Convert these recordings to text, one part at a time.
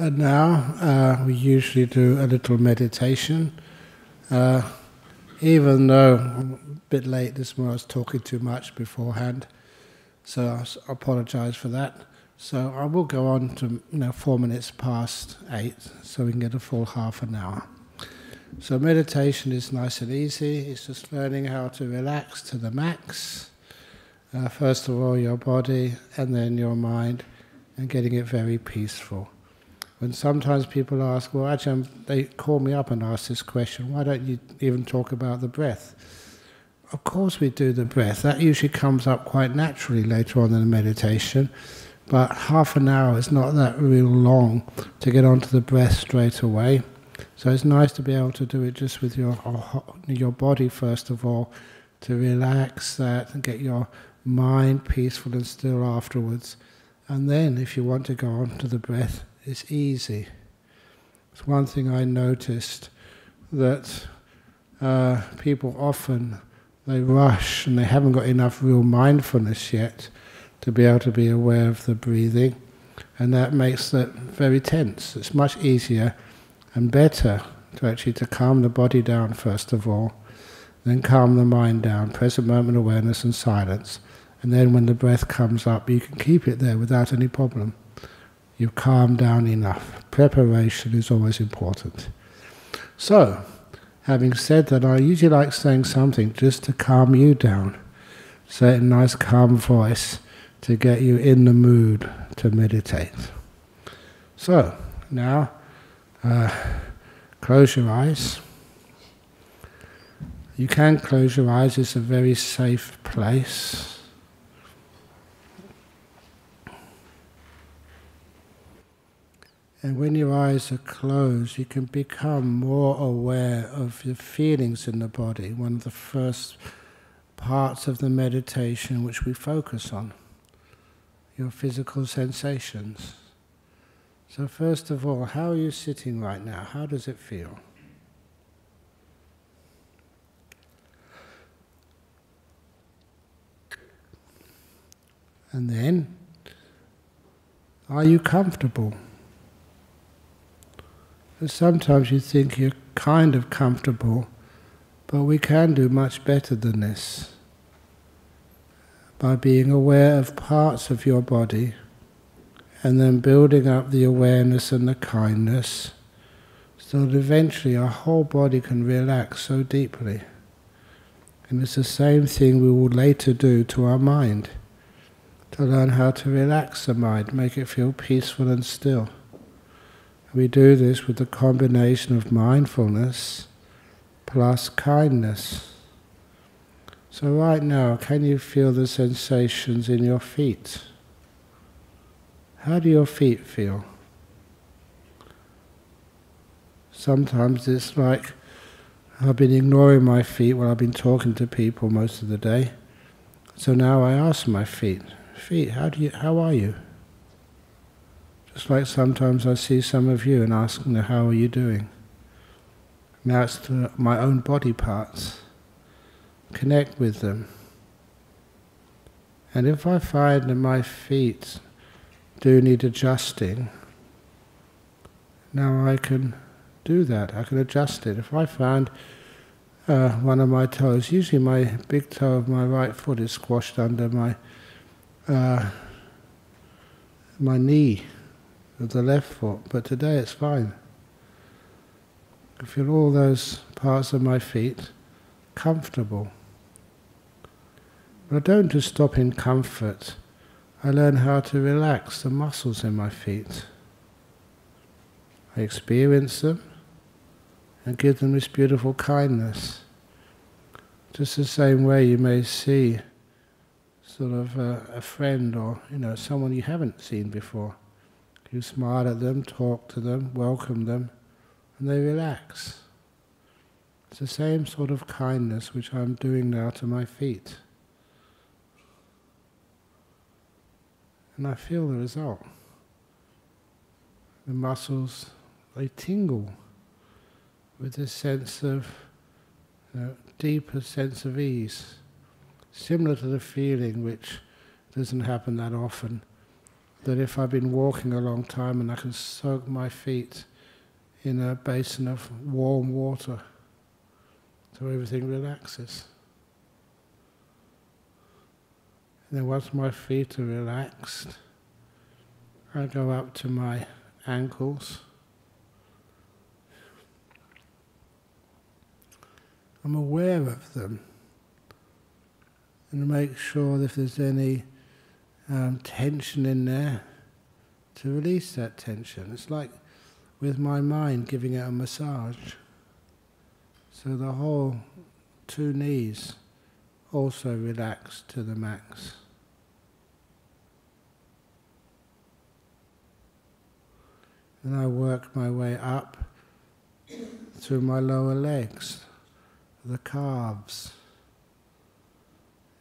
And now uh, we usually do a little meditation. Uh, even though I'm a bit late this morning, I was talking too much beforehand, so I apologise for that. So I will go on to you know four minutes past eight, so we can get a full half an hour. So meditation is nice and easy. It's just learning how to relax to the max. Uh, first of all, your body, and then your mind, and getting it very peaceful. When sometimes people ask, well, actually, they call me up and ask this question, why don't you even talk about the breath? Of course, we do the breath. That usually comes up quite naturally later on in the meditation, but half an hour is not that real long to get onto the breath straight away. So it's nice to be able to do it just with your your body first of all, to relax that and get your mind peaceful and still afterwards. And then, if you want to go on to the breath, it's easy. It's one thing I noticed that uh, people often they rush and they haven't got enough real mindfulness yet to be able to be aware of the breathing, and that makes it very tense. It's much easier and better to actually to calm the body down first of all, then calm the mind down, present moment awareness and silence, and then when the breath comes up, you can keep it there without any problem you calm down enough. Preparation is always important. So, having said that, I usually like saying something just to calm you down. Say it in a nice, calm voice to get you in the mood to meditate. So, now, uh, close your eyes. You can close your eyes, it's a very safe place. And when your eyes are closed, you can become more aware of your feelings in the body, one of the first parts of the meditation which we focus on, your physical sensations. So, first of all, how are you sitting right now? How does it feel? And then, are you comfortable? Sometimes you think you're kind of comfortable, but we can do much better than this. By being aware of parts of your body and then building up the awareness and the kindness so that eventually our whole body can relax so deeply. And it's the same thing we will later do to our mind, to learn how to relax the mind, make it feel peaceful and still. We do this with the combination of mindfulness plus kindness. So, right now, can you feel the sensations in your feet? How do your feet feel? Sometimes it's like I've been ignoring my feet while I've been talking to people most of the day. So now I ask my feet, feet, how do you, how are you? Just like sometimes I see some of you and ask them, how are you doing? Now it's my own body parts. Connect with them. And if I find that my feet do need adjusting, now I can do that. I can adjust it. If I find uh, one of my toes, usually my big toe of my right foot is squashed under my uh, my knee of the left foot, but today it's fine. I feel all those parts of my feet comfortable. But I don't just stop in comfort. I learn how to relax the muscles in my feet. I experience them and give them this beautiful kindness. Just the same way you may see sort of a, a friend or you know someone you haven't seen before. You smile at them, talk to them, welcome them, and they relax. It's the same sort of kindness which I'm doing now to my feet. And I feel the result. The muscles, they tingle with this sense of, you know, deeper sense of ease, similar to the feeling which doesn't happen that often that if I've been walking a long time and I can soak my feet in a basin of warm water, so everything relaxes. And then once my feet are relaxed, I go up to my ankles. I'm aware of them and make sure if there's any um, tension in there to release that tension. It's like with my mind giving it a massage. So the whole two knees also relax to the max. And I work my way up through my lower legs, the calves,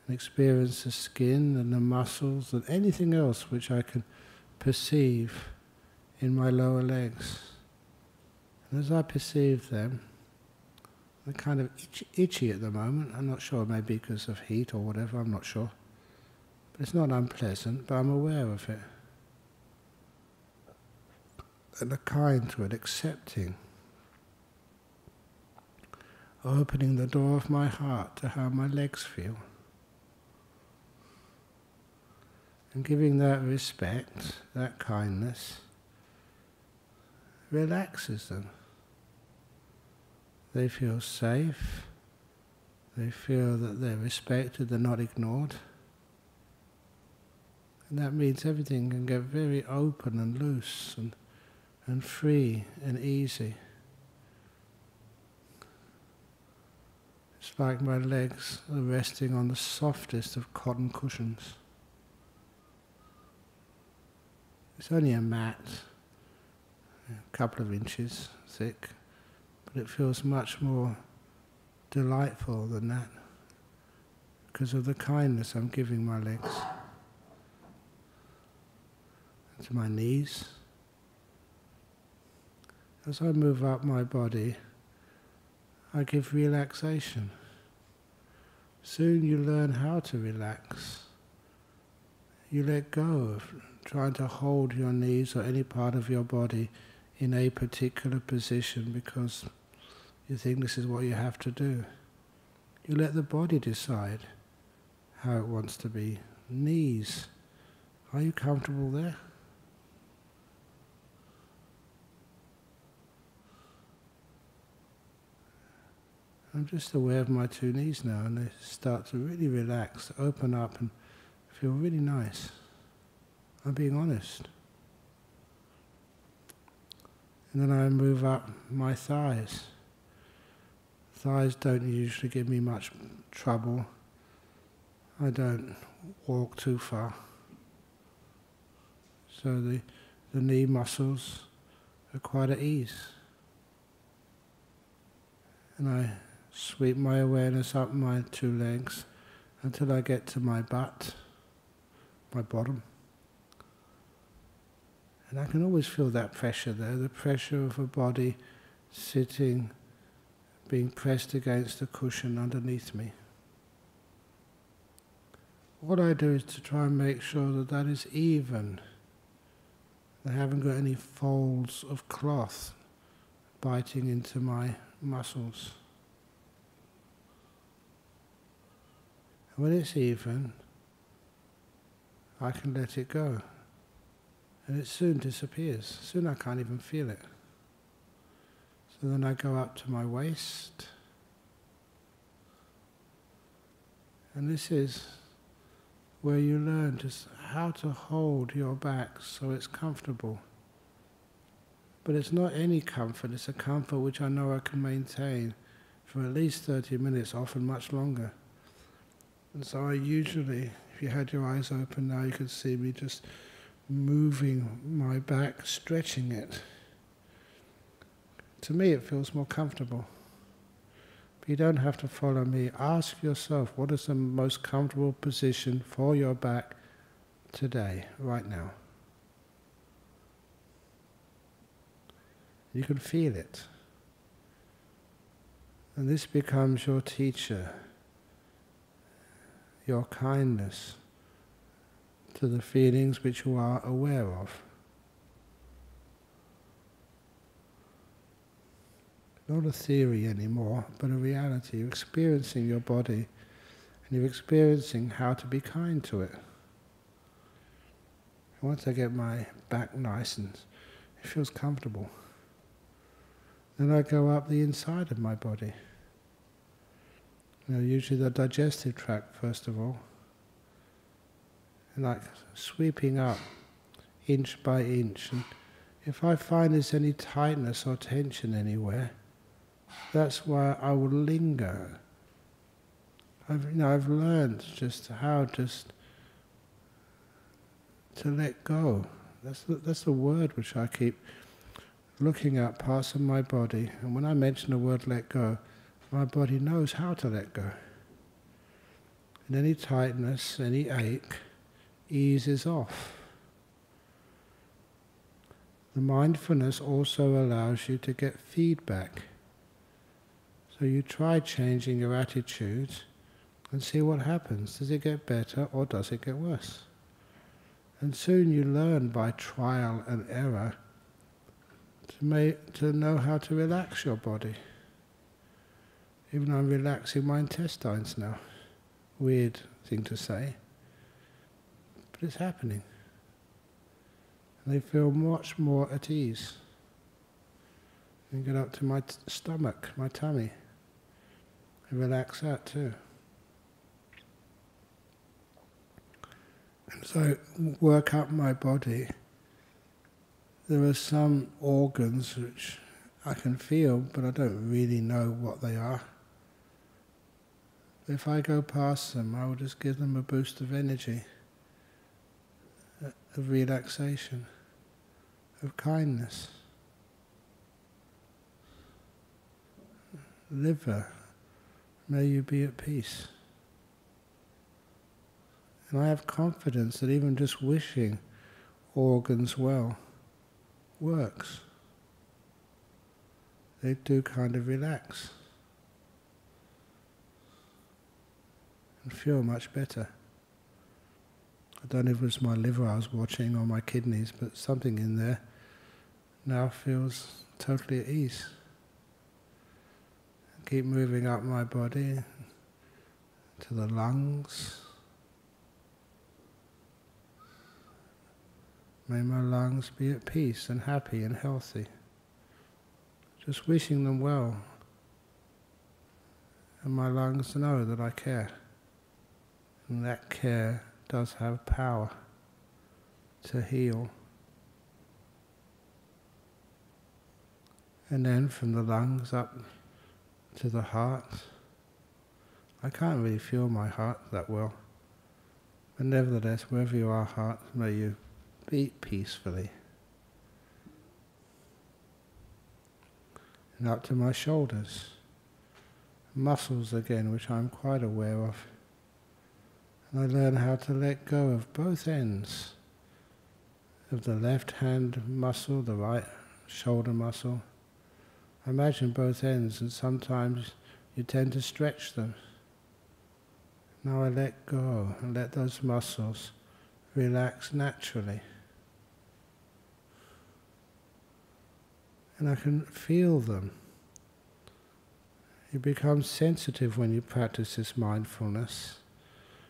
and experience the skin and the muscles and anything else which I can perceive in my lower legs. And as I perceive them, they're kind of itchy, itchy at the moment. I'm not sure, maybe because of heat or whatever, I'm not sure. But it's not unpleasant, but I'm aware of it. And a kind to it, accepting. Opening the door of my heart to how my legs feel. And giving that respect, that kindness, relaxes them. They feel safe, they feel that they're respected, they're not ignored. And that means everything can get very open and loose and, and free and easy. It's like my legs are resting on the softest of cotton cushions. It's only a mat, a couple of inches thick, but it feels much more delightful than that because of the kindness I'm giving my legs. To my knees. As I move up my body, I give relaxation. Soon you learn how to relax. You let go of trying to hold your knees or any part of your body in a particular position because you think this is what you have to do. You let the body decide how it wants to be. Knees, are you comfortable there? I'm just aware of my two knees now and they start to really relax, open up and feel really nice. I'm being honest. And then I move up my thighs. Thighs don't usually give me much trouble. I don't walk too far. So the, the knee muscles are quite at ease. And I sweep my awareness up my two legs until I get to my butt, my bottom. And I can always feel that pressure there, the pressure of a body sitting, being pressed against the cushion underneath me. What I do is to try and make sure that that is even. I haven't got any folds of cloth biting into my muscles. And when it's even, I can let it go and it soon disappears. Soon I can't even feel it. So then I go up to my waist, and this is where you learn just how to hold your back so it's comfortable. But it's not any comfort, it's a comfort which I know I can maintain for at least 30 minutes, often much longer. And so I usually, if you had your eyes open now, you could see me just moving my back, stretching it. To me, it feels more comfortable. But you don't have to follow me. Ask yourself what is the most comfortable position for your back today, right now. You can feel it. And this becomes your teacher, your kindness to the feelings which you are aware of. Not a theory anymore, but a reality. You're experiencing your body and you're experiencing how to be kind to it. Once I get my back nice and it feels comfortable, then I go up the inside of my body. Know, usually the digestive tract first of all. And like sweeping up inch by inch. And if I find there's any tightness or tension anywhere, that's why I will linger. I've, you know, I've learned just how just to let go. That's the, that's the word which I keep looking at parts of my body. And when I mention the word let go, my body knows how to let go. And any tightness, any ache, eases off. The mindfulness also allows you to get feedback. So you try changing your attitude and see what happens. Does it get better or does it get worse? And soon you learn by trial and error to, make, to know how to relax your body. Even though I'm relaxing my intestines now. Weird thing to say. But it's happening. And they feel much more at ease. And get up to my stomach, my tummy. And relax that too. And so work up my body. There are some organs which I can feel, but I don't really know what they are. If I go past them, I will just give them a boost of energy, of relaxation, of kindness. Liver, may you be at peace. And I have confidence that even just wishing organs well works. They do kind of relax. And feel much better. I don't know if it was my liver I was watching or my kidneys, but something in there now feels totally at ease. Keep moving up my body to the lungs. May my lungs be at peace and happy and healthy. Just wishing them well. And my lungs know that I care. And that care does have power to heal. And then from the lungs up to the heart. I can't really feel my heart that well. But nevertheless, wherever you are, heart, may you beat peacefully. And up to my shoulders. Muscles again, which I'm quite aware of. And I learn how to let go of both ends of the left hand muscle, the right shoulder muscle. I imagine both ends, and sometimes you tend to stretch them. Now I let go and let those muscles relax naturally. And I can feel them. You become sensitive when you practice this mindfulness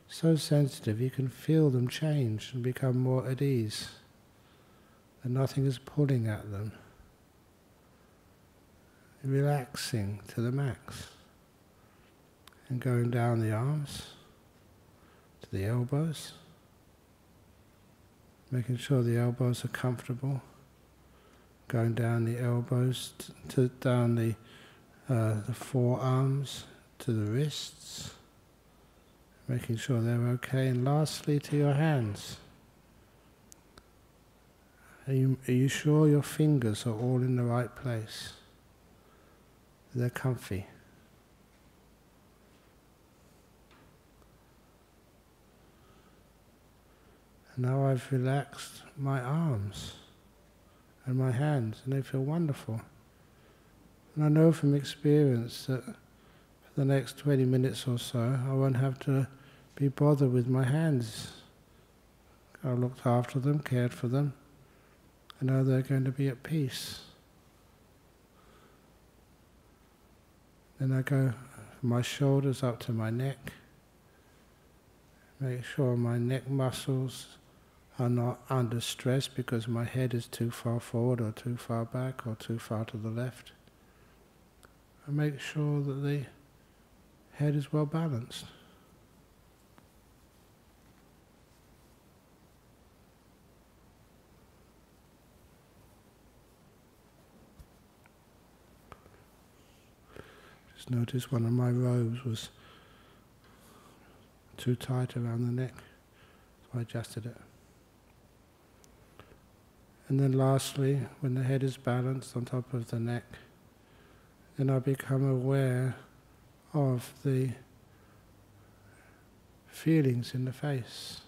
so sensitive you can feel them change and become more at ease. And nothing is pulling at them. Relaxing to the max. And going down the arms to the elbows. Making sure the elbows are comfortable. Going down the elbows to, down the uh, the forearms to the wrists making sure they're okay. And lastly, to your hands. Are you, are you sure your fingers are all in the right place? They're comfy. And now I've relaxed my arms and my hands, and they feel wonderful. And I know from experience that the next 20 minutes or so, I won't have to be bothered with my hands. I looked after them, cared for them, and now they're going to be at peace. Then I go from my shoulders up to my neck. Make sure my neck muscles are not under stress because my head is too far forward or too far back or too far to the left. I make sure that the head is well balanced. Just notice one of my robes was too tight around the neck, so I adjusted it. And then lastly, when the head is balanced on top of the neck, then I become aware of the feelings in the face,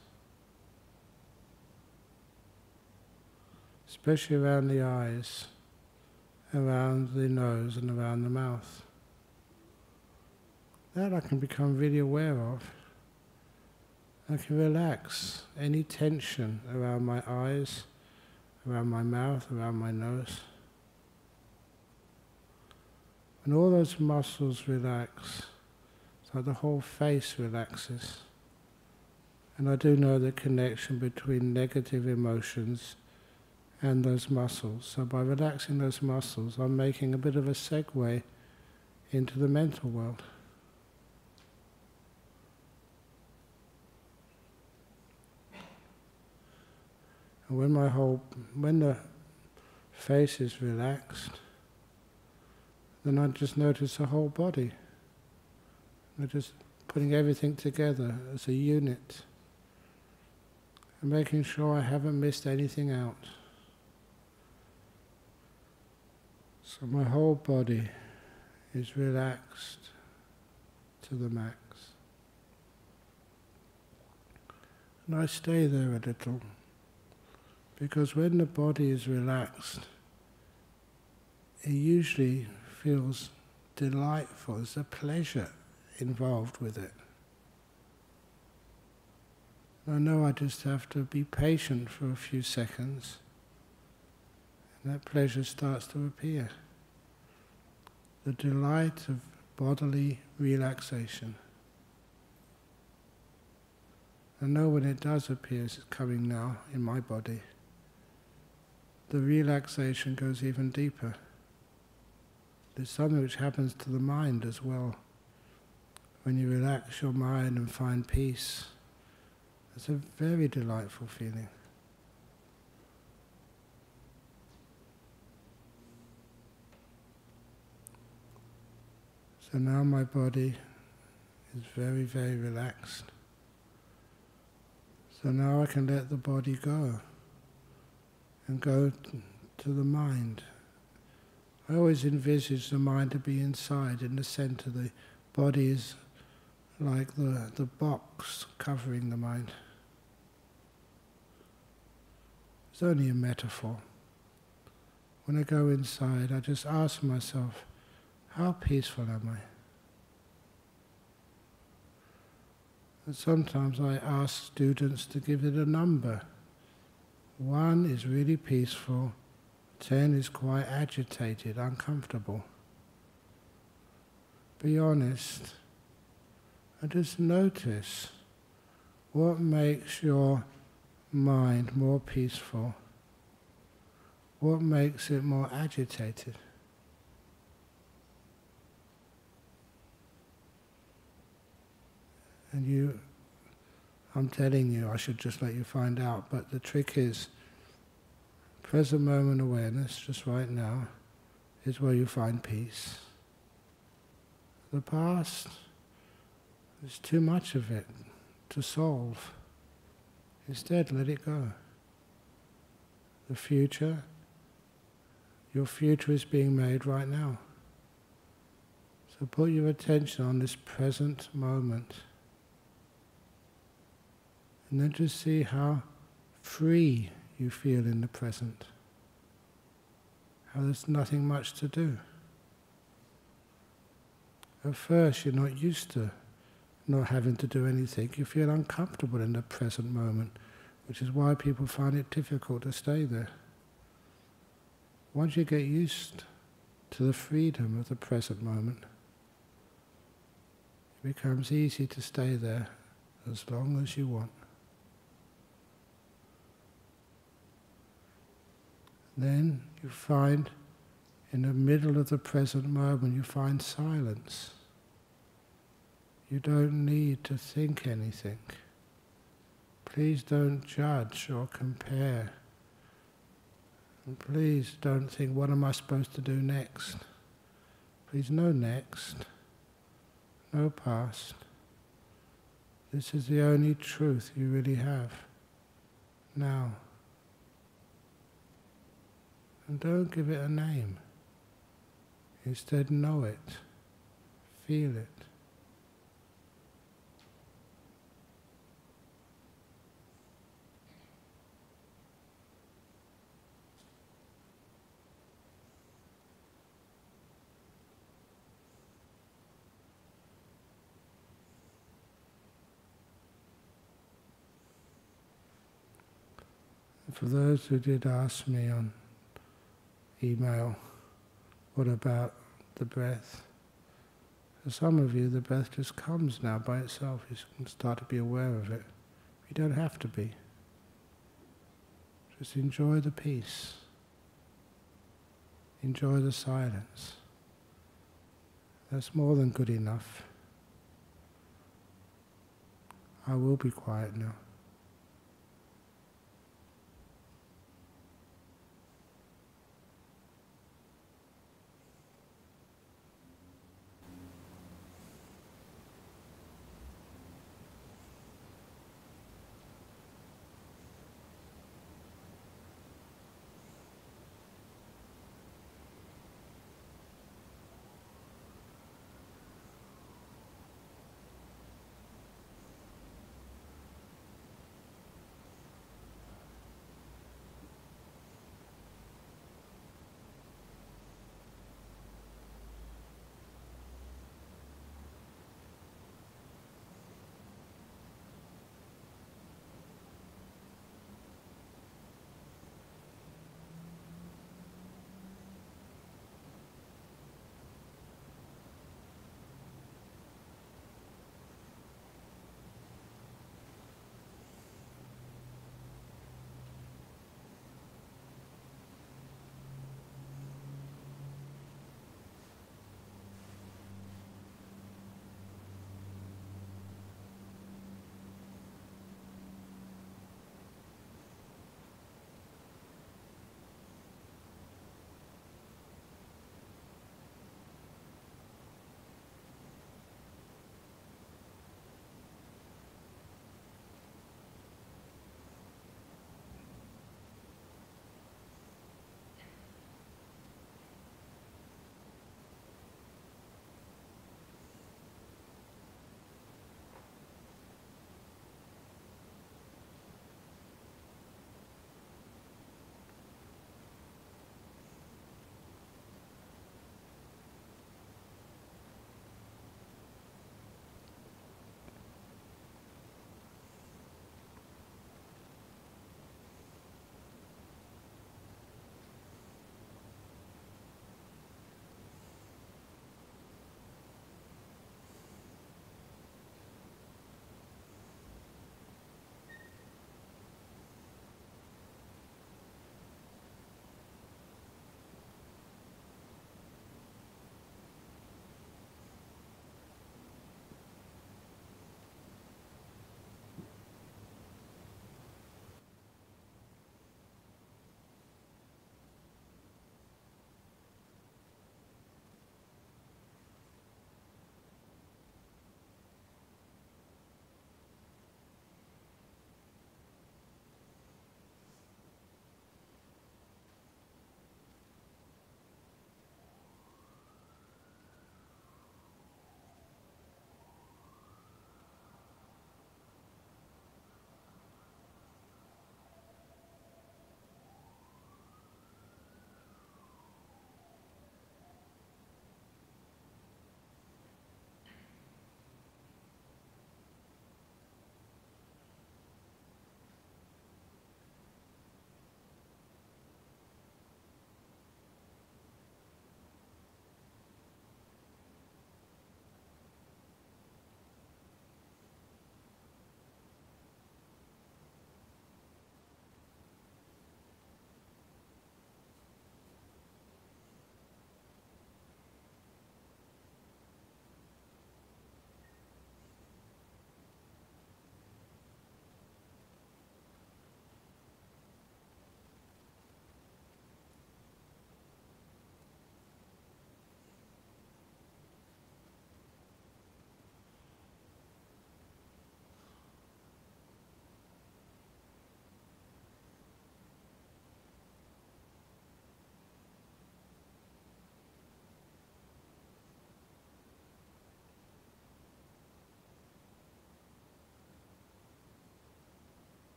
especially around the eyes, around the nose, and around the mouth. That I can become really aware of. I can relax any tension around my eyes, around my mouth, around my nose. When all those muscles relax, like the whole face relaxes. And I do know the connection between negative emotions and those muscles. So by relaxing those muscles, I'm making a bit of a segue into the mental world. And when my whole, when the face is relaxed, then I just notice the whole body. I'm just putting everything together as a unit and making sure I haven't missed anything out. So my whole body is relaxed to the max. And I stay there a little. Because when the body is relaxed, it usually feels delightful. There's a pleasure involved with it. I know I just have to be patient for a few seconds, and that pleasure starts to appear. The delight of bodily relaxation. I know when it does appear, it's coming now in my body the relaxation goes even deeper. There's something which happens to the mind as well. When you relax your mind and find peace, it's a very delightful feeling. So now my body is very, very relaxed. So now I can let the body go and go to the mind. I always envisage the mind to be inside, in the center. The body is like the, the box covering the mind. It's only a metaphor. When I go inside, I just ask myself, how peaceful am I? And sometimes I ask students to give it a number. One is really peaceful, ten is quite agitated, uncomfortable. Be honest and just notice what makes your mind more peaceful, what makes it more agitated. And you I'm telling you, I should just let you find out. But the trick is, present moment awareness, just right now, is where you find peace. The past, there's too much of it to solve. Instead, let it go. The future, your future is being made right now. So put your attention on this present moment. And then just see how free you feel in the present. How there's nothing much to do. At first, you're not used to not having to do anything. You feel uncomfortable in the present moment which is why people find it difficult to stay there. Once you get used to the freedom of the present moment, it becomes easy to stay there as long as you want. Then you find in the middle of the present moment, you find silence. You don't need to think anything. Please don't judge or compare. And please don't think, what am I supposed to do next? Please, no next, no past. This is the only truth you really have now. And don't give it a name. Instead, know it, feel it. For those who did ask me on email, what about the breath? For some of you, the breath just comes now by itself. You can start to be aware of it. You don't have to be. Just enjoy the peace. Enjoy the silence. That's more than good enough. I will be quiet now.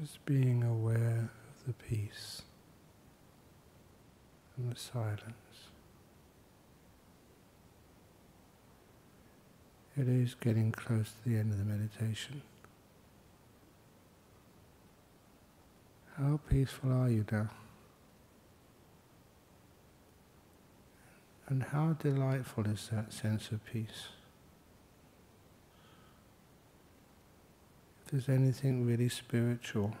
Just being aware of the peace and the silence. It is getting close to the end of the meditation. How peaceful are you now? And how delightful is that sense of peace? If there's anything really spiritual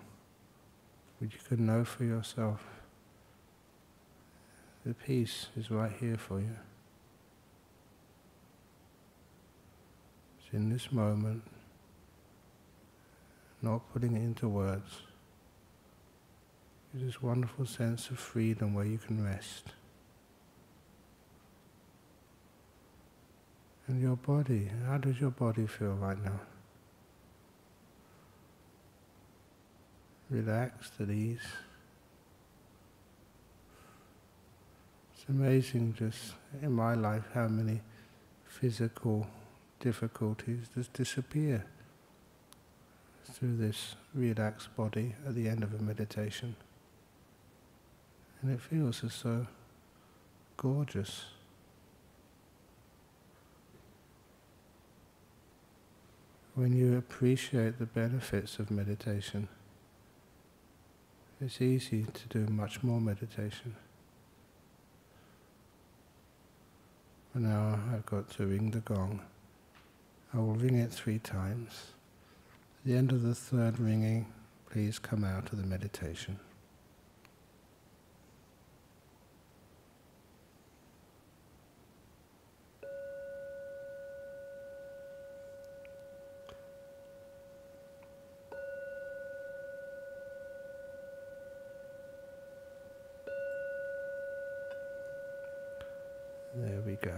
which you could know for yourself, the peace is right here for you. It's in this moment, not putting it into words. It's this wonderful sense of freedom where you can rest. And your body, how does your body feel right now? Relaxed, at ease. It's amazing just in my life how many physical difficulties just disappear through this relaxed body at the end of a meditation. And it feels as so gorgeous. when you appreciate the benefits of meditation, it's easy to do much more meditation. And now I've got to ring the gong. I will ring it three times. At the end of the third ringing, please come out of the meditation. Go.